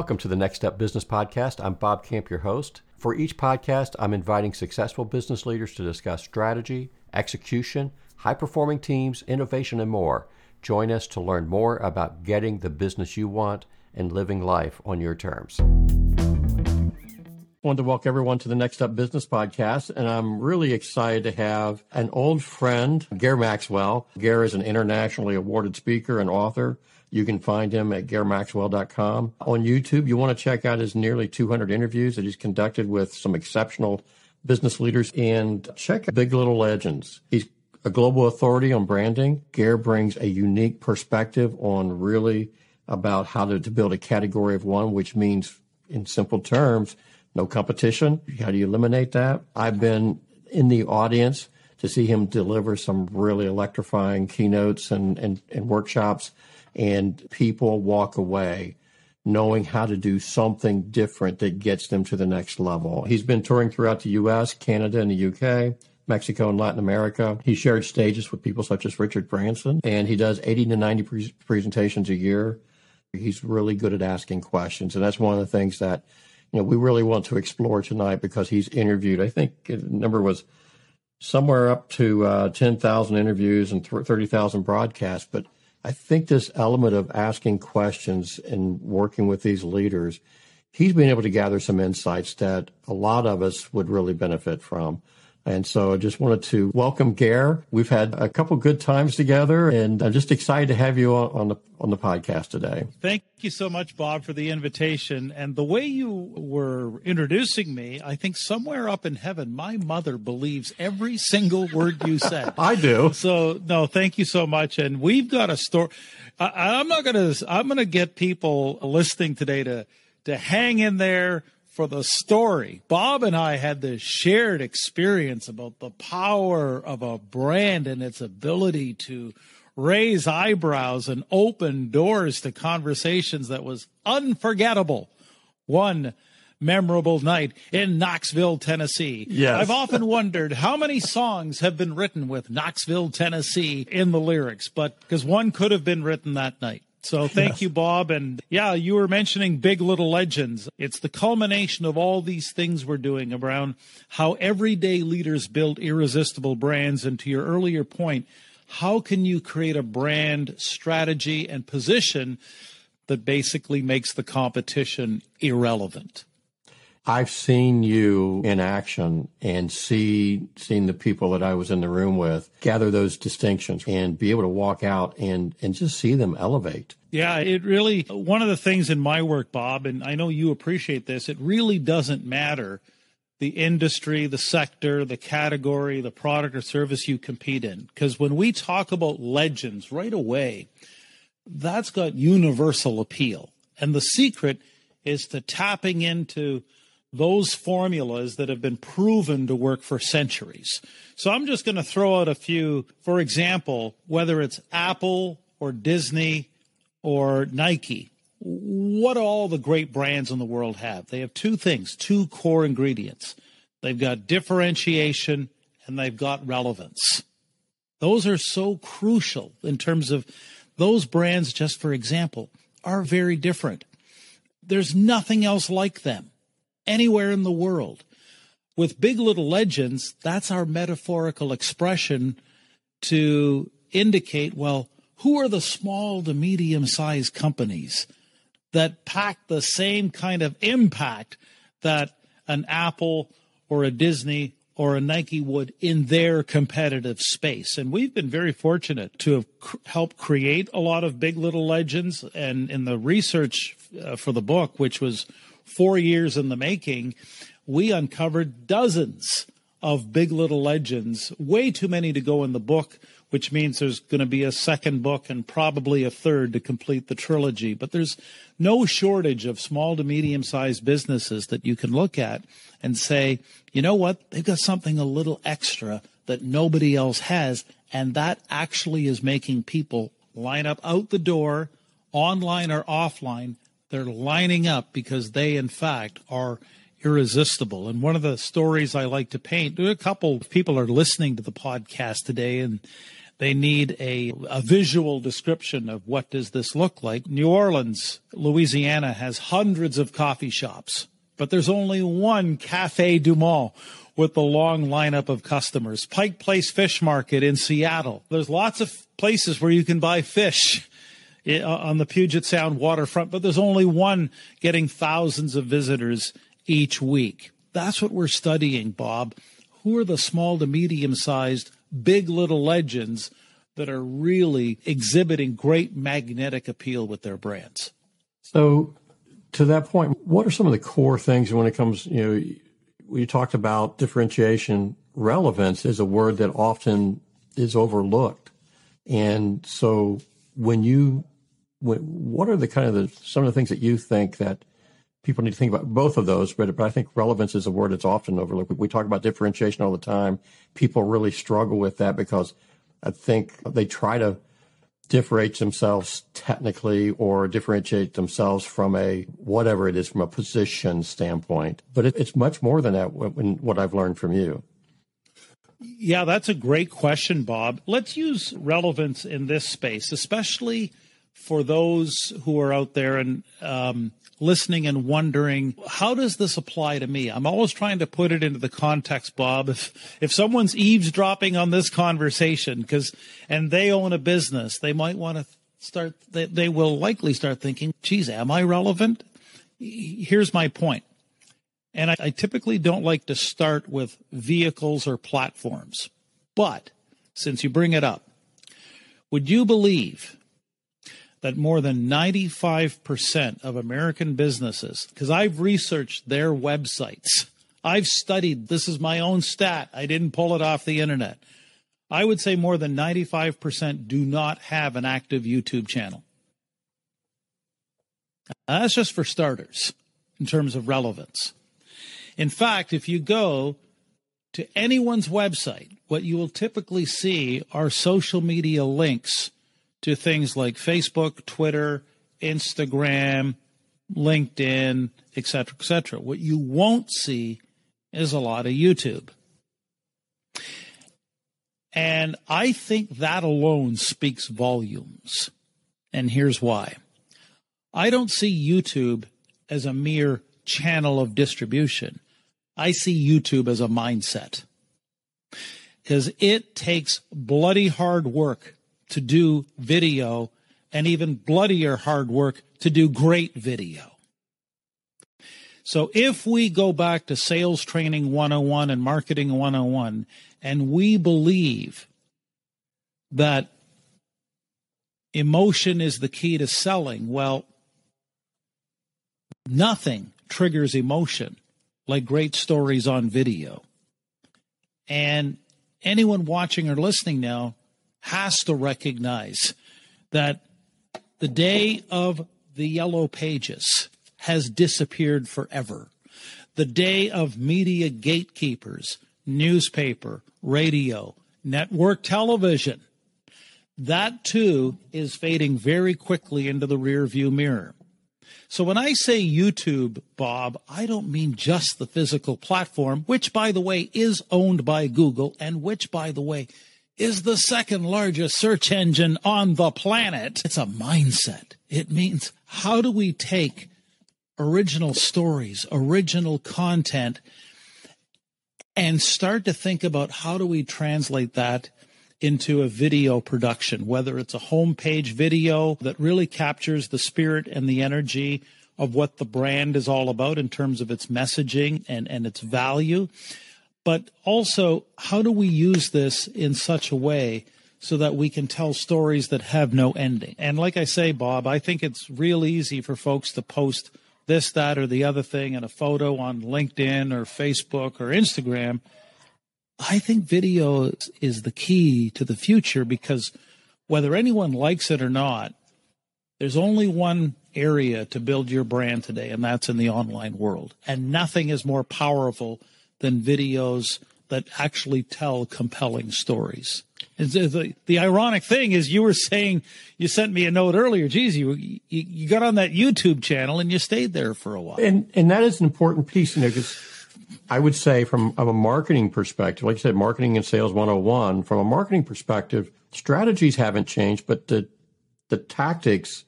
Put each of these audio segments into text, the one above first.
Welcome to the Next Up Business Podcast. I'm Bob Camp, your host. For each podcast, I'm inviting successful business leaders to discuss strategy, execution, high performing teams, innovation, and more. Join us to learn more about getting the business you want and living life on your terms. I want to welcome everyone to the Next Up Business Podcast, and I'm really excited to have an old friend, Gair Maxwell. Gair is an internationally awarded speaker and author you can find him at gairmaxwell.com. On YouTube, you want to check out his nearly 200 interviews that he's conducted with some exceptional business leaders and check out Big Little Legends. He's a global authority on branding. Gair brings a unique perspective on really about how to, to build a category of one, which means in simple terms, no competition. How do you eliminate that? I've been in the audience to see him deliver some really electrifying keynotes and, and, and workshops and people walk away knowing how to do something different that gets them to the next level. He's been touring throughout the US, Canada, and the UK. Mexico and Latin America. He shared stages with people such as Richard Branson, and he does 80 to 90 pre- presentations a year. He's really good at asking questions, and that's one of the things that you know we really want to explore tonight because he's interviewed. I think the number was somewhere up to uh, 10,000 interviews and 30,000 broadcasts, but I think this element of asking questions and working with these leaders, he's been able to gather some insights that a lot of us would really benefit from. And so I just wanted to welcome Gair. We've had a couple good times together and I'm just excited to have you on, the on the podcast today. Thank you so much, Bob, for the invitation. And the way you were introducing me, I think somewhere up in heaven, my mother believes every single word you said. I do. So no, thank you so much. And we've got a story. I'm not gonna I'm gonna get people listening today to to hang in there for the story. Bob and I had this shared experience about the power of a brand and its ability to raise eyebrows and open doors to conversations that was unforgettable. One memorable night in Knoxville, Tennessee. Yes. I've often wondered how many songs have been written with Knoxville, Tennessee in the lyrics, but because one could have been written that night. So thank yes. you, Bob. And yeah, you were mentioning Big Little Legends. It's the culmination of all these things we're doing around how everyday leaders build irresistible brands. And to your earlier point, how can you create a brand strategy and position that basically makes the competition irrelevant? I've seen you in action and see seen the people that I was in the room with gather those distinctions and be able to walk out and and just see them elevate. Yeah, it really one of the things in my work, Bob, and I know you appreciate this, it really doesn't matter the industry, the sector, the category, the product or service you compete in. Because when we talk about legends right away, that's got universal appeal. And the secret is to tapping into those formulas that have been proven to work for centuries. So I'm just going to throw out a few. For example, whether it's Apple or Disney or Nike, what all the great brands in the world have? They have two things, two core ingredients. They've got differentiation and they've got relevance. Those are so crucial in terms of those brands, just for example, are very different. There's nothing else like them anywhere in the world. With Big Little Legends, that's our metaphorical expression to indicate, well, who are the small to medium sized companies that pack the same kind of impact that an Apple or a Disney or a Nike would in their competitive space. And we've been very fortunate to have cr- helped create a lot of big little legends. And in the research uh, for the book, which was four years in the making, we uncovered dozens of big little legends, way too many to go in the book, which means there's going to be a second book and probably a third to complete the trilogy. But there's no shortage of small to medium sized businesses that you can look at and say, you know what? They've got something a little extra that nobody else has. And that actually is making people line up out the door, online or offline, they're lining up because they, in fact, are irresistible. And one of the stories I like to paint, a couple of people are listening to the podcast today and They need a, a visual description of what does this look like. New Orleans, Louisiana has hundreds of coffee shops, but there's only one Cafe Du Monde with the long lineup of customers. Pike Place Fish Market in Seattle. There's lots of places where you can buy fish Uh, on the Puget Sound waterfront, but there's only one getting thousands of visitors each week. That's what we're studying, Bob. Who are the small to medium sized big little legends that are really exhibiting great magnetic appeal with their brands. So, to that point, what are some of the core things when it comes, you know, we talked about differentiation. Relevance is a word that often is overlooked. And so, when you, what are the kind of the, some of the things that you think that people need to think about both of those, but, but I think relevance is a word that's often overlooked. We talk about differentiation all the time. People really struggle with that because I think they try to differentiate themselves technically or differentiate themselves from a whatever it is from a position standpoint. But it, it's much more than that. When, what I've learned from you. Yeah, that's a great question, Bob. Let's use relevance in this space, especially for those who are out there and um, listening and wondering, how does this apply to me? I'm always trying to put it into the context, Bob. If, if someone's eavesdropping on this conversation, because, and they own a business, they might want to start, they, they will likely start thinking, geez, am I relevant? Here's my. And I, I typically don't like to start with vehicles or platforms. But since you bring it up, would you believe that more than 95% of American businesses, because I've researched their websites, I've studied, this is my own stat, I didn't pull it off the internet. I would say more than 95% do not have an active YouTube channel. That's just for starters in terms of relevance. In fact, if you go to anyone's website, what you will typically see are social media links to things like Facebook, Twitter, Instagram, LinkedIn, etc., etc. What you won't see is a lot of YouTube. And I think that alone speaks volumes. And here's why. I don't see YouTube as a mere channel of distribution. I see YouTube as a mindset. Because it takes bloody hard work to do video and even bloodier hard work to do great video. So if we go back to sales training 101 and marketing 101 and we believe that emotion is the key to selling, well, nothing triggers emotion like great stories on video. And anyone watching or listening now has to recognize that the day of the yellow pages has disappeared forever. The day of media gatekeepers, newspaper, radio, network television, that too is fading very quickly into the rearview mirror. So when I say YouTube, Bob, I don't mean just the physical platform, which by the way is owned by Google and which by the way is the second largest search engine on the planet. It's a mindset. It means how do we take original stories, original content, and start to think about how do we translate that into a video production, whether it's a homepage video that really captures the spirit and the energy of what the brand is all about in terms of its messaging and, and its value but also how do we use this in such a way so that we can tell stories that have no ending? And like I say, Bob, I think it's real easy for folks to post this, that, or the other thing in a photo on LinkedIn or Facebook or Instagram. I think video is the key to the future because whether anyone likes it or not, there's only one area to build your brand today, and that's in the online world. And nothing is more powerful than videos that actually tell compelling stories. The, the, ironic thing is you were saying, you sent me a note earlier, geez, you, you, you got on that YouTube channel and you stayed there for a while. And, and that is an important piece, you because I would say from a marketing perspective, like you said, marketing and sales 101, from a marketing perspective, strategies haven't changed, but the the tactics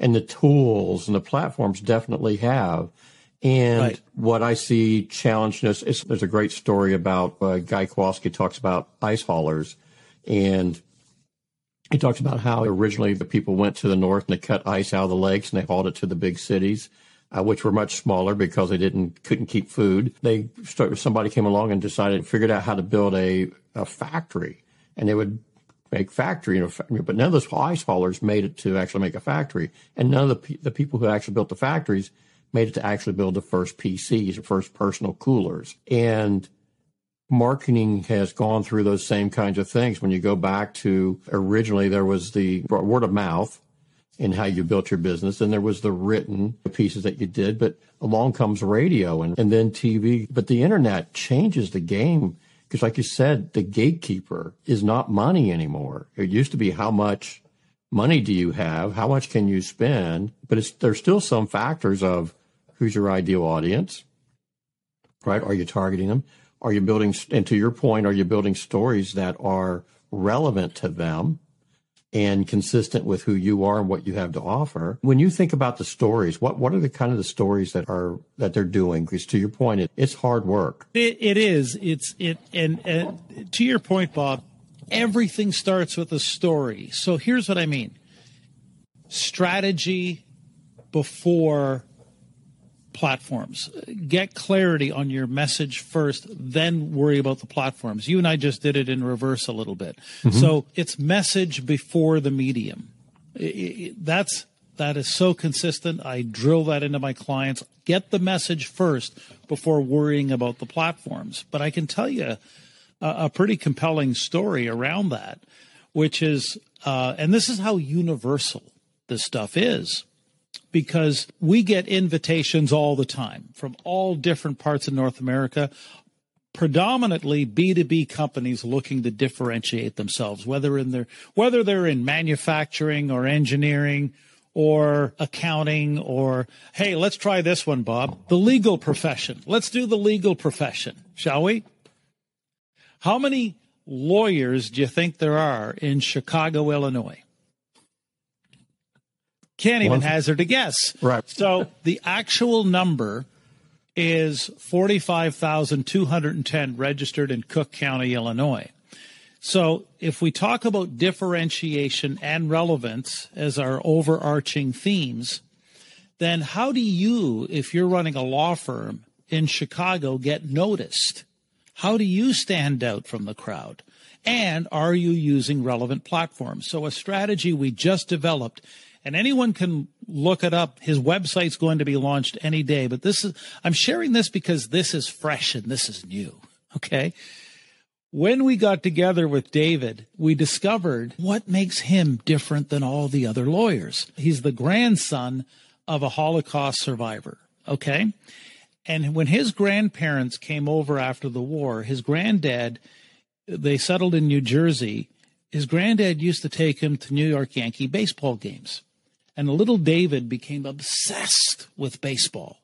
and the tools and the platforms definitely have. And right. what I see challenged us is there's a great story about uh, Guy Kawasaki talks about ice haulers, and he talks about how originally the people went to the north and they cut ice out of the lakes and they hauled it to the big cities. Uh, which were much smaller because they didn't couldn't keep food. They started, somebody came along and decided figured out how to build a, a factory, and they would make factory. You know, but none of those ice haulers made it to actually make a factory, and none of the the people who actually built the factories made it to actually build the first PCs, the first personal coolers. And marketing has gone through those same kinds of things. When you go back to originally, there was the word of mouth in how you built your business, and there was the written pieces that you did, but along comes radio and, and then TV. But the internet changes the game because, like you said, the gatekeeper is not money anymore. It used to be how much money do you have? How much can you spend? But it's, there's still some factors of who's your ideal audience, right? Are you targeting them? Are you building, and to your point, are you building stories that are relevant to them and consistent with who you are and what you have to offer? When you think about the stories, what, what are the kind of the stories that are, that they're doing? Because to your point, it, it's hard work. It, it is. It's, it, and, and to your point, Bob, everything starts with a story. So here's what I mean strategy before platforms. Get clarity on your message first, then worry about the platforms. You and I just did it in reverse a little bit. Mm-hmm. So it's message before the medium. That's that is so consistent. I drill that into my clients. Get the message first before worrying about the platforms. But I can tell you a, a pretty compelling story around that, which is, uh, and this is how universal this stuff is because we get invitations all the time from all different parts of North America, predominantly B2B companies looking to differentiate themselves, whether in their whether they're in manufacturing or engineering or accounting or hey, let's try this one, Bob. The legal profession. Let's do the legal profession, shall we? How many lawyers do you think there are in Chicago, Illinois? Can't even hazard a guess. Right. So the actual number is 45,210 registered in Cook County, Illinois. So if we talk about differentiation and relevance as our overarching themes, then how do you, if you're running a law firm in Chicago, get noticed? How do you stand out from the crowd? And are you using relevant platforms? So a strategy we just developed and anyone can look it up. His website's going to be launched any day, but this is, I'm sharing this because this is fresh and this is new. Okay. When we got together with David, we discovered what makes him different than all the other lawyers. He's the grandson of a Holocaust survivor. Okay. And when his grandparents came over after the war, his granddad, they settled in New Jersey. His granddad used to take him to New York Yankee baseball games. And little David became obsessed with baseball.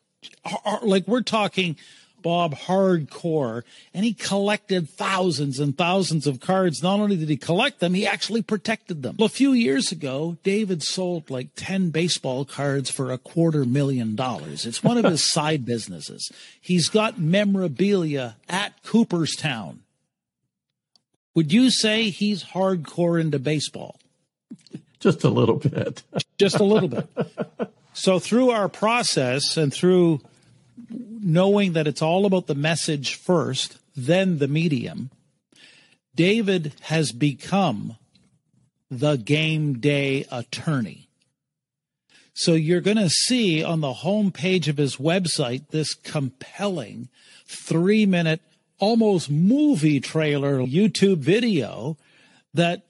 Like we're talking Bob hardcore, and he collected thousands and thousands of cards. Not only did he collect them, he actually protected them. Well, A few years ago, David sold like 10 baseball cards for a quarter million dollars. It's one of his side businesses. He's got memorabilia at Cooperstown. Would you say he's hardcore into baseball? Just a little bit. Just a little bit. So through our process and through knowing that it's all about the message first, then the medium, David has become the game day attorney. So you're going to see on the home page of his website this compelling three minute, almost movie trailer YouTube video that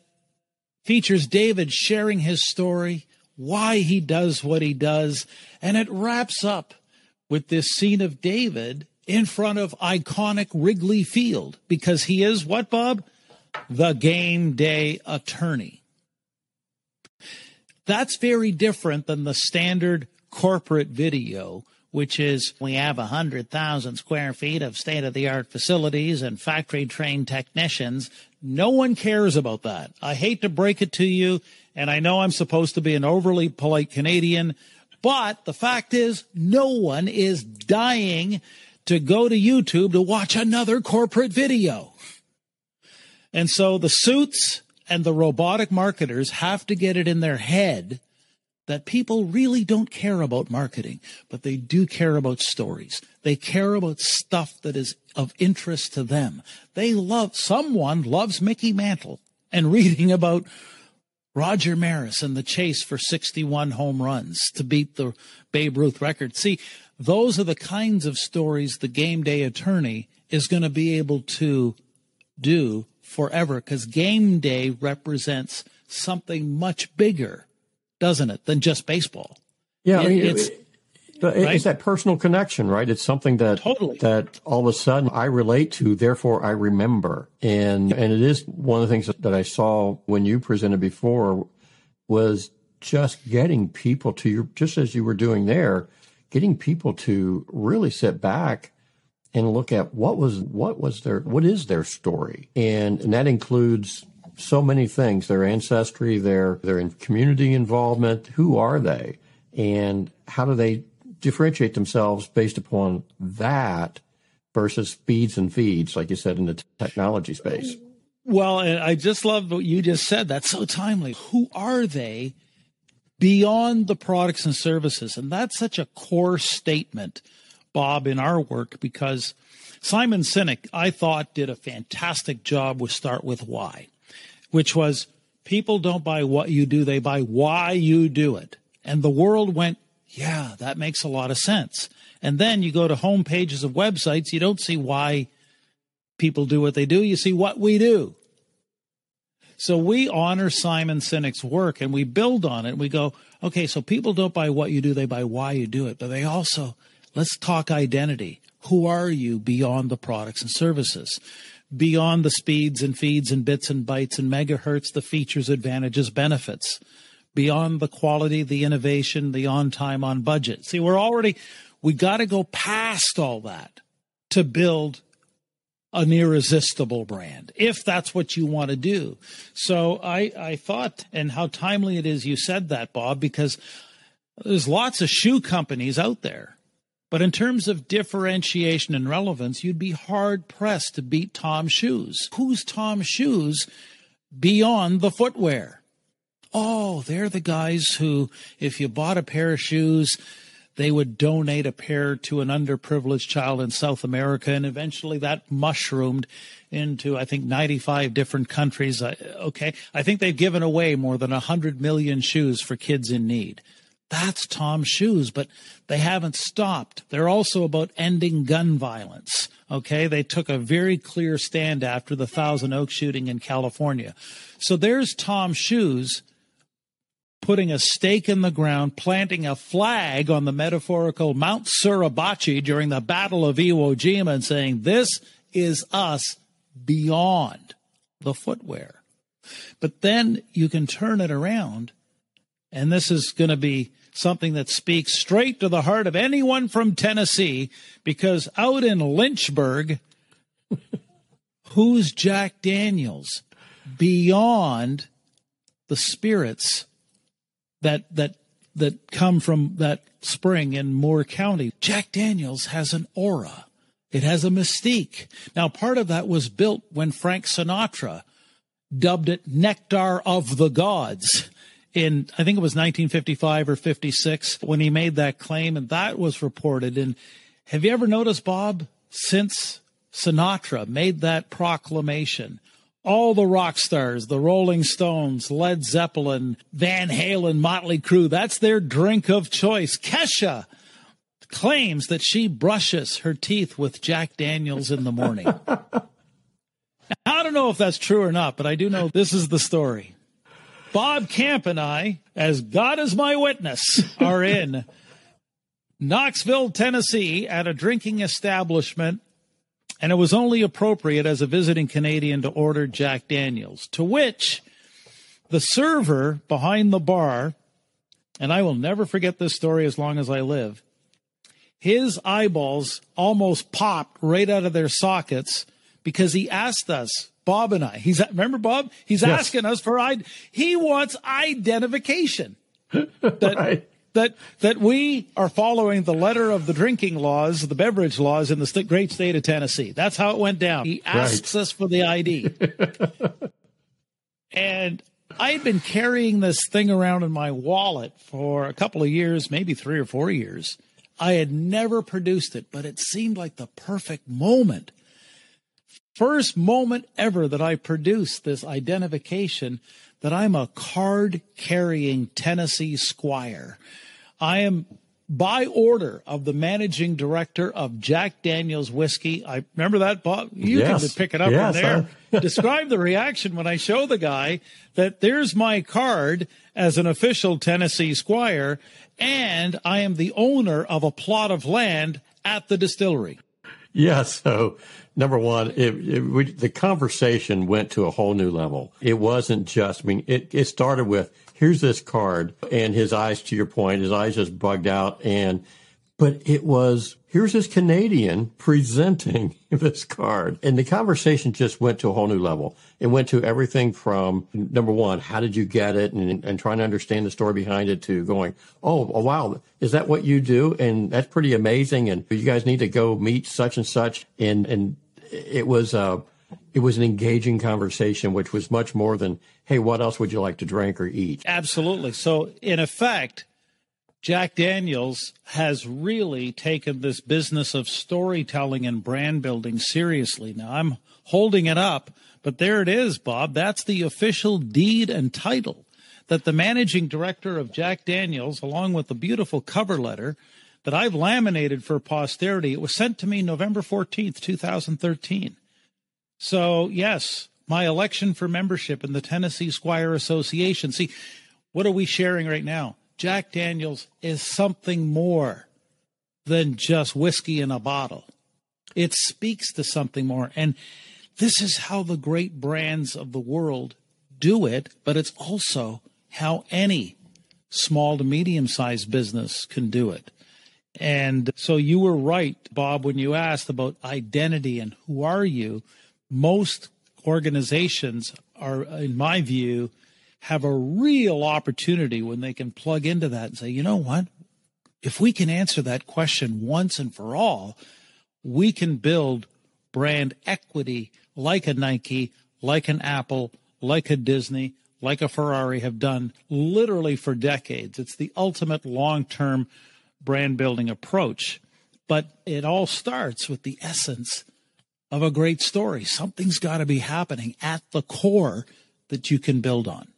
features David sharing his story, why he does what he does, and it wraps up with this scene of David in front of iconic Wrigley Field because he is what, Bob? The game day attorney. That's very different than the standard corporate video which is we have 100,000 square feet of state of the art facilities and factory trained technicians. No one cares about that. I hate to break it to you, and I know I'm supposed to be an overly polite Canadian, but the fact is, no one is dying to go to YouTube to watch another corporate video. And so the suits and the robotic marketers have to get it in their head that people really don't care about marketing, but they do care about stories. They care about stuff that is of interest to them. They love, someone loves Mickey Mantle and reading about Roger Maris and the chase for 61 home runs to beat the Babe Ruth record. See, those are the kinds of stories the game day attorney is going to be able to do forever because game day represents something much bigger doesn't it, than just baseball? Yeah, it, I mean, it's, right? it's that personal connection, right? It's something that totally. that all of a sudden I relate to, therefore I remember, and and it is one of the things that I saw when you presented before was just getting people to your just as you were doing there, getting people to really sit back and look at what was what was their what is their story, and and that includes so many things their ancestry, their, their community involvement. Who are they? And how do they differentiate themselves based upon that versus feeds and feeds, like you said, in the t- technology space? Well, and I just love what you just said. That's so timely. Who are they beyond the products and services? And that's such a core statement, Bob, in our work because Simon Sinek, I thought, did a fantastic job with Start With Why which was people don't buy what you do, they buy why you do it. And the world went, yeah, that makes a lot of sense. And then you go to home pages of websites, you don't see why people do what they do, you see what we do. So we honor Simon Sinek's work and we build on it. We go, okay, so people don't buy what you do, they buy why you do it. But they also, let's talk identity. Who are you beyond the products and services? Beyond the speeds and feeds and bits and bytes and megahertz, the features, advantages, benefits, beyond the quality, the innovation, the on time, on budget. See, we're already, we got to go past all that to build an irresistible brand, if that's what you want to do. So I, I thought, and how timely it is you said that, Bob, because there's lots of shoe companies out there but in terms of differentiation and relevance, you'd be hard pressed to beat Tom Shoes. Who's Tom Shoes beyond the footwear? Oh, they're the guys who, if you bought a pair of shoes, they would donate a pair to an underprivileged child in South America. And eventually that mushroomed into, I think, 95 different countries. Uh, okay. I think they've given away more than 100 million shoes for kids in need. That's Tom's shoes, but they haven't stopped. They're also about ending gun violence. Okay. They took a very clear stand after the Thousand Oaks shooting in California. So there's Tom's shoes putting a stake in the ground, planting a flag on the metaphorical Mount Suribachi during the Battle of Iwo Jima and saying, this is us beyond the footwear. But then you can turn it around and this is going to be something that speaks straight to the heart of anyone from Tennessee because out in Lynchburg, who's Jack Daniels beyond the spirits that that that come from that spring in Moore County? Jack Daniels has an aura. It has a mystique. Now, part of that was built when Frank Sinatra dubbed it Nectar of the Gods in I think it was 1955 or 56 when he made that claim, and that was reported. And have you ever noticed, Bob, since Sinatra made that proclamation? All the rock stars, the Rolling Stones, Led Zeppelin, Van Halen, Motley Crue, that's their drink of choice. Kesha claims that she brushes her teeth with Jack Daniels in the morning. I don't know if that's true or not, but I do know this is the story. Bob Camp and I, as God is my witness, are in Knoxville, Tennessee at a drinking establishment, and it was only appropriate as a visiting Canadian to order Jack Daniels, to which the server behind the bar, and I will never forget this story as long as I live, his eyeballs almost popped right out of their sockets because he asked us, Bob and I, he's, remember Bob? He's yes. asking us for, I. he wants identification. That, right. that, that we are following the letter of the drinking laws, the beverage laws in the st- great state of Tennessee. That's how it went down. He asks right. us for the ID. and I'd been carrying this thing around in my wallet for a couple of years, maybe three or four years. I had never produced it, but it seemed like the perfect moment. First moment ever that I produced this identification that I'm a card carrying Tennessee squire. I am by order of the managing director of Jack Daniels Whiskey. I remember that, Bob. You yes. can pick it up yes, there. Describe the reaction when I show the guy that there's my card as an official Tennessee squire, and I am the owner of a plot of land at the distillery. Yeah. So, number one, it, it, we, the conversation went to a whole new level. It wasn't just, I mean, it, it started with, here's this card, and his eyes, to your point, his eyes just bugged out. And, but it was, here's this Canadian presenting this card. And the conversation just went to a whole new level. It went to everything from number one, how did you get it? And, and trying to understand the story behind it to going, oh, oh, wow, is that what you do? And that's pretty amazing. And you guys need to go meet such and such. And, and it was, uh, it was an engaging conversation, which was much more than, hey, what else would you like to drink or eat? Absolutely. So, in effect, Jack Daniels has really taken this business of storytelling and brand building seriously. Now, I'm holding it up, but there it is, Bob. That's the official deed and title that the managing director of Jack Daniels, along with the beautiful cover letter that I've laminated for posterity, it was sent to me November 14th, 2013. So, yes, my election for membership in the Tennessee Squire Association. See, what are we sharing right now? Jack Daniels is something more than just whiskey in a bottle. It speaks to something more. And this is how the great brands of the world do it, but it's also how any small to medium sized business can do it. And so you were right, Bob, when you asked about identity and who are you. Most organizations are, in my view, have a real opportunity when they can plug into that and say, you know what? If we can answer that question once and for all, we can build brand equity like a Nike, like an Apple, like a Disney, like a Ferrari have done literally for decades. It's the ultimate long term brand building approach. But it all starts with the essence of a great story. Something's got to be happening at the core that you can build on.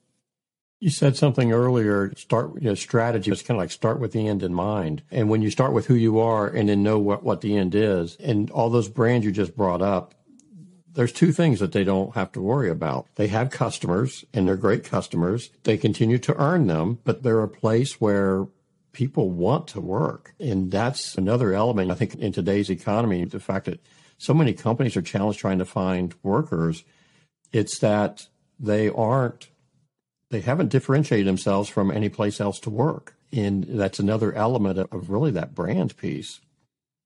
You said something earlier, start, you know, strategy is kind of like start with the end in mind. And when you start with who you are and then know what, what the end is and all those brands you just brought up, there's two things that they don't have to worry about. They have customers and they're great customers. They continue to earn them, but they're a place where people want to work. And that's another element, I think, in today's economy, the fact that so many companies are challenged trying to find workers. It's that they aren't they haven't differentiated themselves from any place else to work. And that's another element of really that brand piece.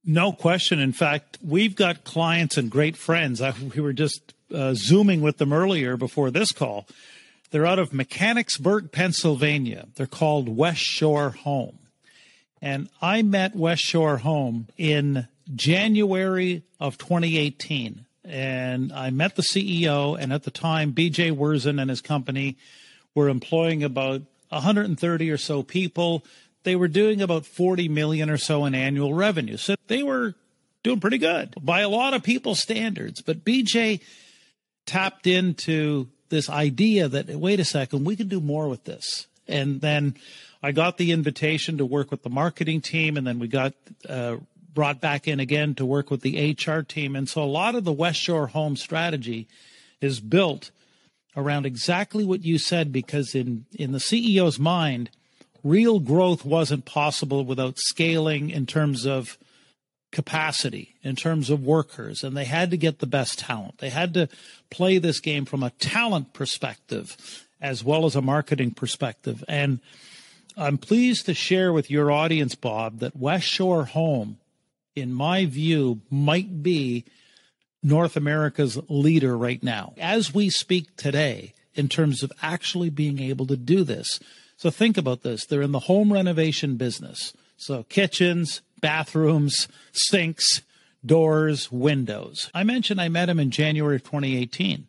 No question. In fact, we've got clients and great friends. I, we were just uh, Zooming with them earlier before this call. They're out of Mechanicsburg, Pennsylvania. They're called West Shore Home. And I met West Shore Home in January of 2018. And I met the CEO, and at the time, BJ Werzyn and his company were employing about 130 or so people. They were doing about 40 million or so in annual revenue. So they were doing pretty good by a lot of people's standards. But BJ tapped into this idea that, wait a second, we can do more with this. And then I got the invitation to work with the marketing team, and then we got uh, brought back in again to work with the HR team. And so a lot of the West Shore home strategy is built around exactly what you said because in in the CEO's mind, real growth wasn't possible without scaling in terms of capacity, in terms of workers, and they had to get the best talent. They had to play this game from a talent perspective as well as a marketing perspective. And I'm pleased to share with your audience, Bob, that West Shore Home in my view, might be North America's leader right now as we speak today in terms of actually being able to do this. So think about this. They're in the home renovation business. So kitchens, bathrooms, sinks, doors, windows. I mentioned I met him in January of 2018.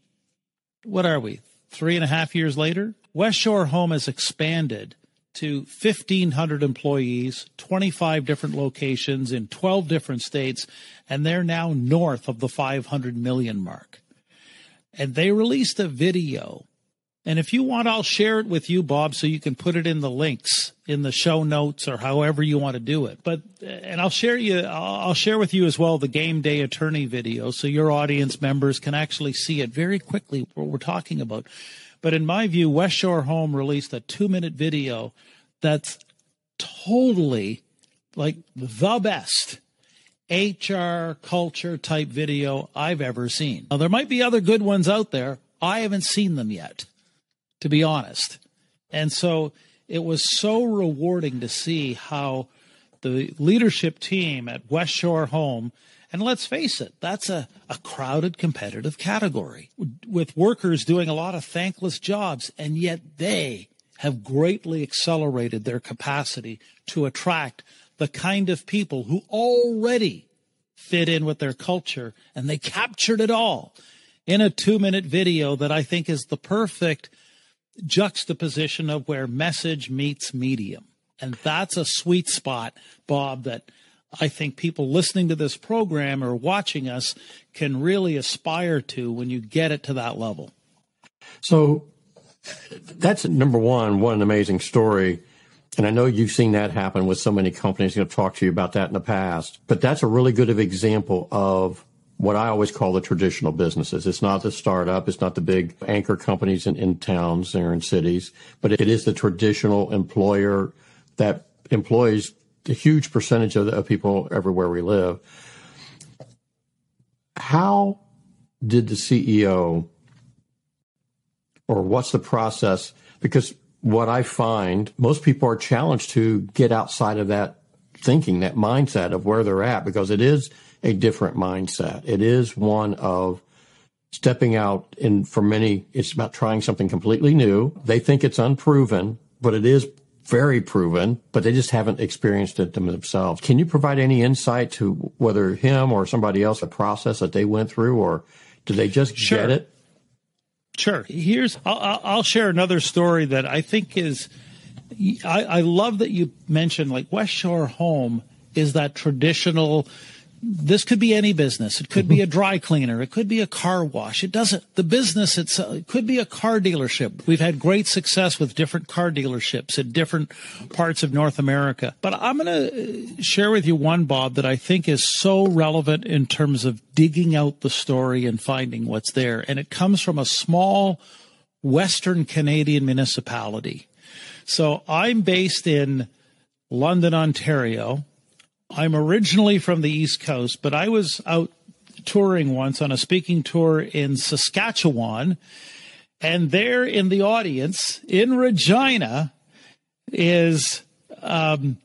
What are we? Three and a half years later? West Shore Home has expanded to 1,500 employees, 25 different locations in 12 different states, and they're now north of the 500 million mark. And they released a video. And if you want, I'll share it with you, Bob, so you can put it in the links in the show notes or however you want to do it. But, and I'll share you, I'll share with you as well the game day attorney video so your audience members can actually see it very quickly what we're talking about. But in my view, West Shore Home released a two minute video that's totally like the best HR culture type video I've ever seen. Now, there might be other good ones out there. I haven't seen them yet, to be honest. And so it was so rewarding to see how the leadership team at West Shore Home and let's face it, that's a, a crowded competitive category with workers doing a lot of thankless jobs, and yet they have greatly accelerated their capacity to attract the kind of people who already fit in with their culture, and they captured it all in a two minute video that I think is the perfect juxtaposition of where message meets medium. And that's a sweet spot, Bob, that I think people listening to this program or watching us can really aspire to when you get it to that level. So that's number one, what an amazing story. And I know you've seen that happen with so many companies. I'm going to talk to you about that in the past. But that's a really good example of what I always call the traditional businesses. It's not the startup. It's not the big anchor companies in, in towns or in cities, but it is the traditional employer that employs a huge percentage of, the, of people everywhere we live. How did the CEO, or what's the process? Because what I find, most people are challenged to get outside of that thinking, that mindset of where they're at, because it is a different mindset. It is one of stepping out and for many, it's about trying something completely new. They think it's unproven, but it is very proven, but they just haven't experienced it themselves. Can you provide any insight to whether him or somebody else, a process that they went through, or do they just sure. get it? Sure. Here's, I'll, I'll, share another story that I think is, I, I love that you mentioned like West Shore Home is that traditional this could be any business. It could be a dry cleaner. It could be a car wash. It doesn't, the business itself, it could be a car dealership. We've had great success with different car dealerships in different parts of North America. But I'm going to uh, share with you one, Bob, that I think is so relevant in terms of digging out the story and finding what's there. And it comes from a small Western Canadian municipality. So I'm based in London, Ontario I'm originally from the East Coast, but I was out touring once on a speaking tour in Saskatchewan. And there in the audience in Regina is um,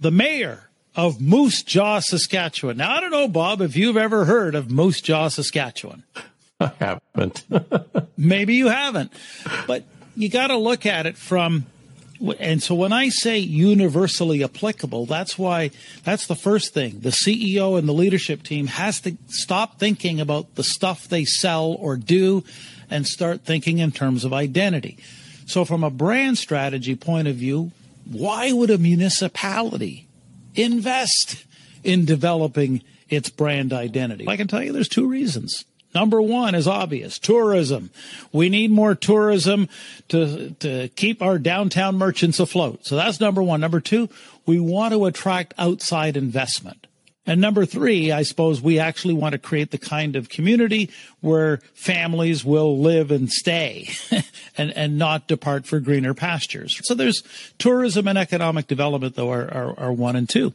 the mayor of Moose Jaw, Saskatchewan. Now, I don't know, Bob, if you've ever heard of Moose Jaw, Saskatchewan. I haven't. Maybe you haven't. But you got to look at it from and so when I say universally applicable, that's why that's the first thing. The CEO and the leadership team has to stop thinking about the stuff they sell or do and start thinking in terms of identity. So from a brand strategy point of view, why would a municipality invest in developing its brand identity? I can tell you there's two reasons. Number one is obvious tourism. We need more tourism to, to keep our downtown merchants afloat. So that's number one. Number two, we want to attract outside investment. And number three, I suppose we actually want to create the kind of community where families will live and stay and, and not depart for greener pastures. So there's tourism and economic development, though, are, are, are one and two.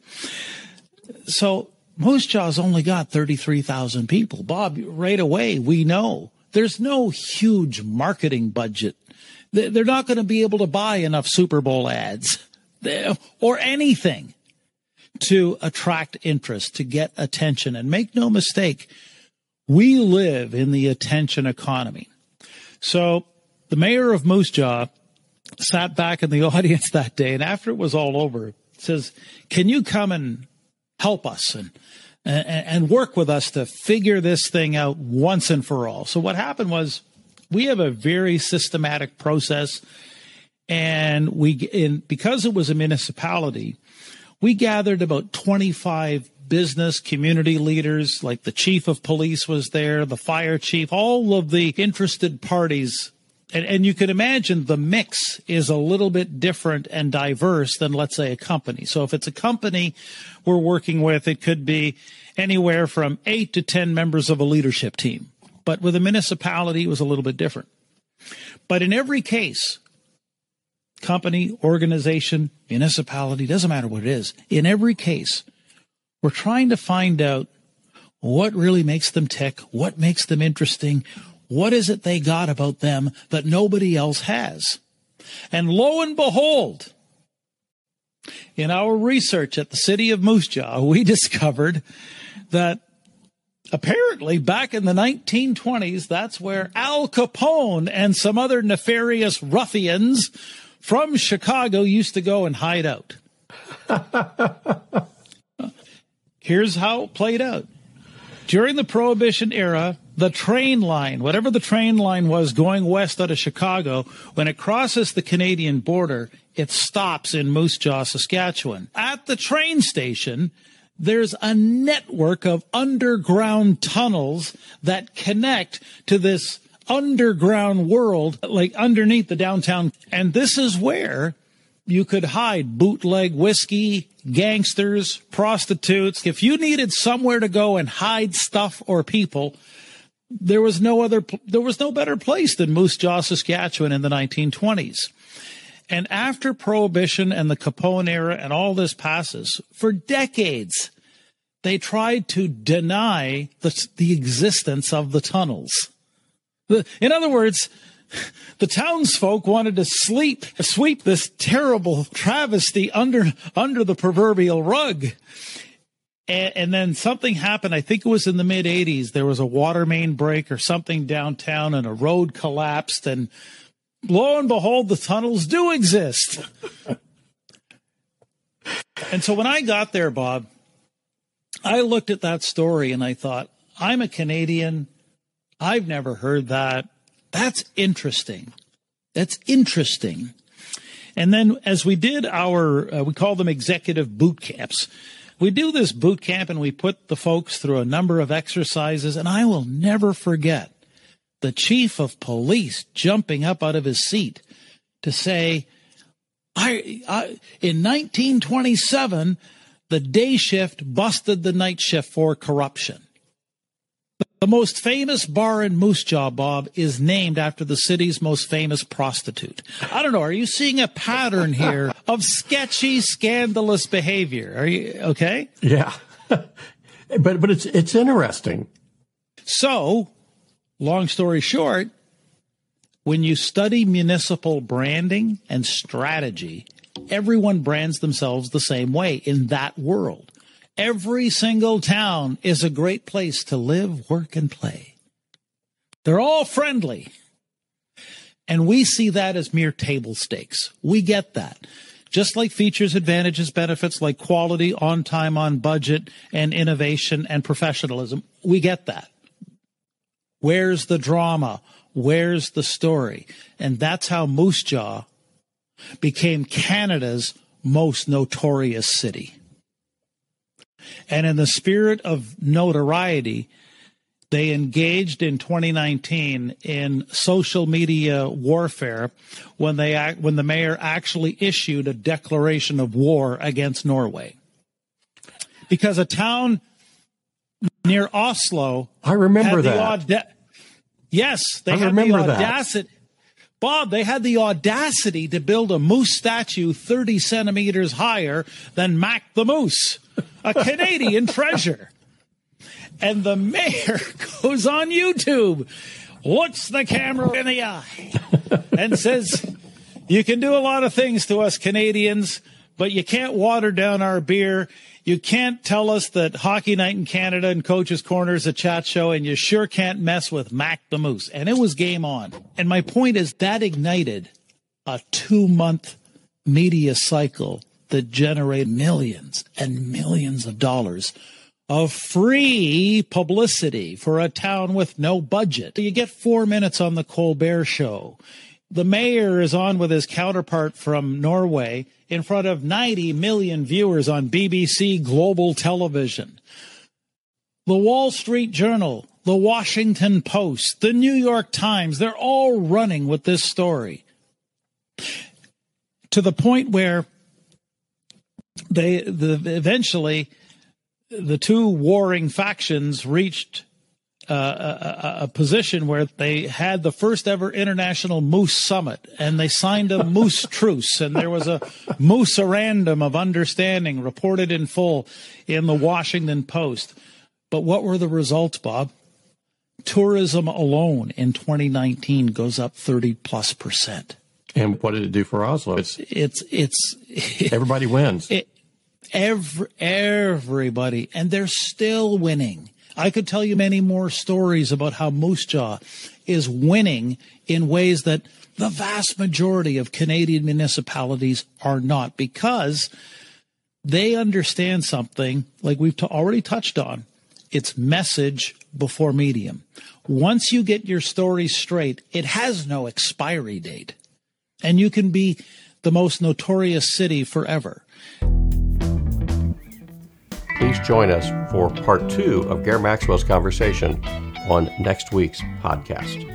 So Moose Jaw's only got 33,000 people. Bob, right away, we know there's no huge marketing budget. They're not going to be able to buy enough Super Bowl ads or anything to attract interest, to get attention. And make no mistake, we live in the attention economy. So the mayor of Moose Jaw sat back in the audience that day, and after it was all over, says, "Can you come and help us and and work with us to figure this thing out once and for all?" So what happened was, we have a very systematic process, and we in because it was a municipality, we gathered about twenty five business community leaders like the chief of police was there the fire chief all of the interested parties and, and you can imagine the mix is a little bit different and diverse than, let's say, a company. So if it's a company we're working with, it could be anywhere from eight to 10 members of a leadership team. But with a municipality, it was a little bit different. But in every case, company, organization, municipality, doesn't matter what it is, in every case, we're trying to find out what really makes them tick, what makes them interesting, what is it they got about them that nobody else has? And lo and behold, in our research at the city of Moose Jaw, we discovered that apparently back in the 1920s, that's where Al Capone and some other nefarious ruffians from Chicago used to go and hide out. Here's how it played out. During the Prohibition era, the train line, whatever the train line was going west out of Chicago, when it crosses the Canadian border, it stops in Moose Jaw, Saskatchewan. At the train station, there's a network of underground tunnels that connect to this underground world, like underneath the downtown. And this is where you could hide bootleg whiskey, gangsters, prostitutes. If you needed somewhere to go and hide stuff or people, there was no other, there was no better place than Moose Jaw, Saskatchewan in the 1920s. And after Prohibition and the Capone era and all this passes, for decades, they tried to deny the, the existence of the tunnels. The, in other words, the townsfolk wanted to sleep, sweep this terrible travesty under, under the proverbial rug. And, and, then something happened. I think it was in the mid 80s. There was a water main break or something downtown, and a road collapsed. And lo and behold, the tunnels do exist. and so when I got there, Bob, I looked at that story and I thought, I'm a Canadian. I've never heard that. That's interesting. That's interesting. And then as we did our, uh, we call them executive boot camps we do this boot camp and we put the folks through a number of exercises, and I will never forget the chief of police jumping up out of his seat to say, I, I, in 1927, the day shift busted the night shift for corruption. The most famous bar in Moose Jaw, Bob, is named after the city's most famous prostitute. I don't know. Are you seeing a pattern here of sketchy, scandalous behavior? Are you okay? Yeah, but but it's it's interesting. So, long story short, when you study municipal branding and strategy, everyone brands themselves the same way in that world. Every single town is a great place to live, work, and play. They're all friendly. And we see that as mere table stakes. We get that. Just like features, advantages, benefits like quality, on time, on budget, and innovation and professionalism. We get that. Where's the drama? Where's the story? And that's how Moose Jaw became Canada's most notorious city. And in the spirit of notoriety, they engaged in 2019 in social media warfare when they when the mayor actually issued a declaration of war against Norway. Because a town near Oslo I remember that. Yes, they I had the audacity. That. Bob, they had the audacity to build a moose statue 30 centimeters higher than Mac the Moose a Canadian treasure. And the mayor goes on YouTube, looks the camera in the eye, and says, You can do a lot of things to us Canadians, but you can't water down our beer. You can't tell us that Hockey Night in Canada and Coach's Corner is a chat show, and you sure can't mess with Mac the Moose. And it was game on. And my point is that ignited a two month media cycle that generated millions and millions of dollars of free publicity for a town with no budget. You get four minutes on the Colbert show. The mayor is on with his counterpart from Norway in front of 90 million viewers on BBC Global Television. The Wall Street Journal, the Washington Post, the New York Times, they're all running with this story to the point where they the, eventually the two warring factions reached uh, a, a, position where they had the first ever international moose summit and they signed a moose truce and there was a moose random of understanding reported in full in the Washington Post. But what were the results, Bob? Tourism alone in 2019 goes up 30 plus percent. And what did it do for Oslo? It's it's it's everybody wins. It, every everybody, and they're still winning. I could tell you many more stories about how Moose Jaw is winning in ways that the vast majority of Canadian municipalities are not because they understand something like we've t- already touched on. It's message before medium. Once you get your story straight, it has no expiry date and you can be the most notorious city forever. Please join us for part two of Gair Maxwell's conversation on next week's podcast.